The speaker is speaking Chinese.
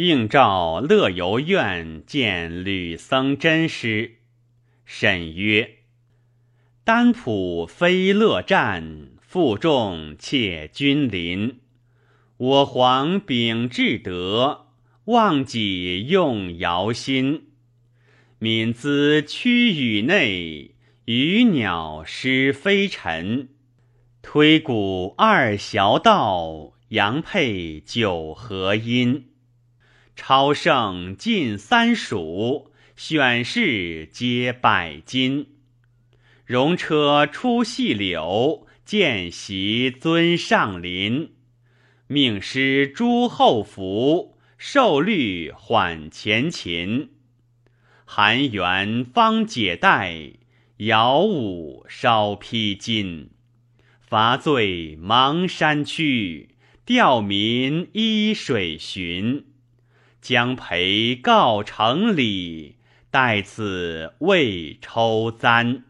应召乐游院见吕僧真师。沈曰：“丹普非乐战，负重窃君临。我皇秉至德，忘己用尧心。敏兹屈宇内，鱼鸟失飞尘。推古二小道，阳配九合音。超胜近三蜀。”选士皆百金，戎车出细柳，见习尊上林。命师诸后服，受律缓前秦。韩元方解带，尧武稍披巾。伐罪芒山区，吊民依水寻。将陪告成里。待此未抽簪。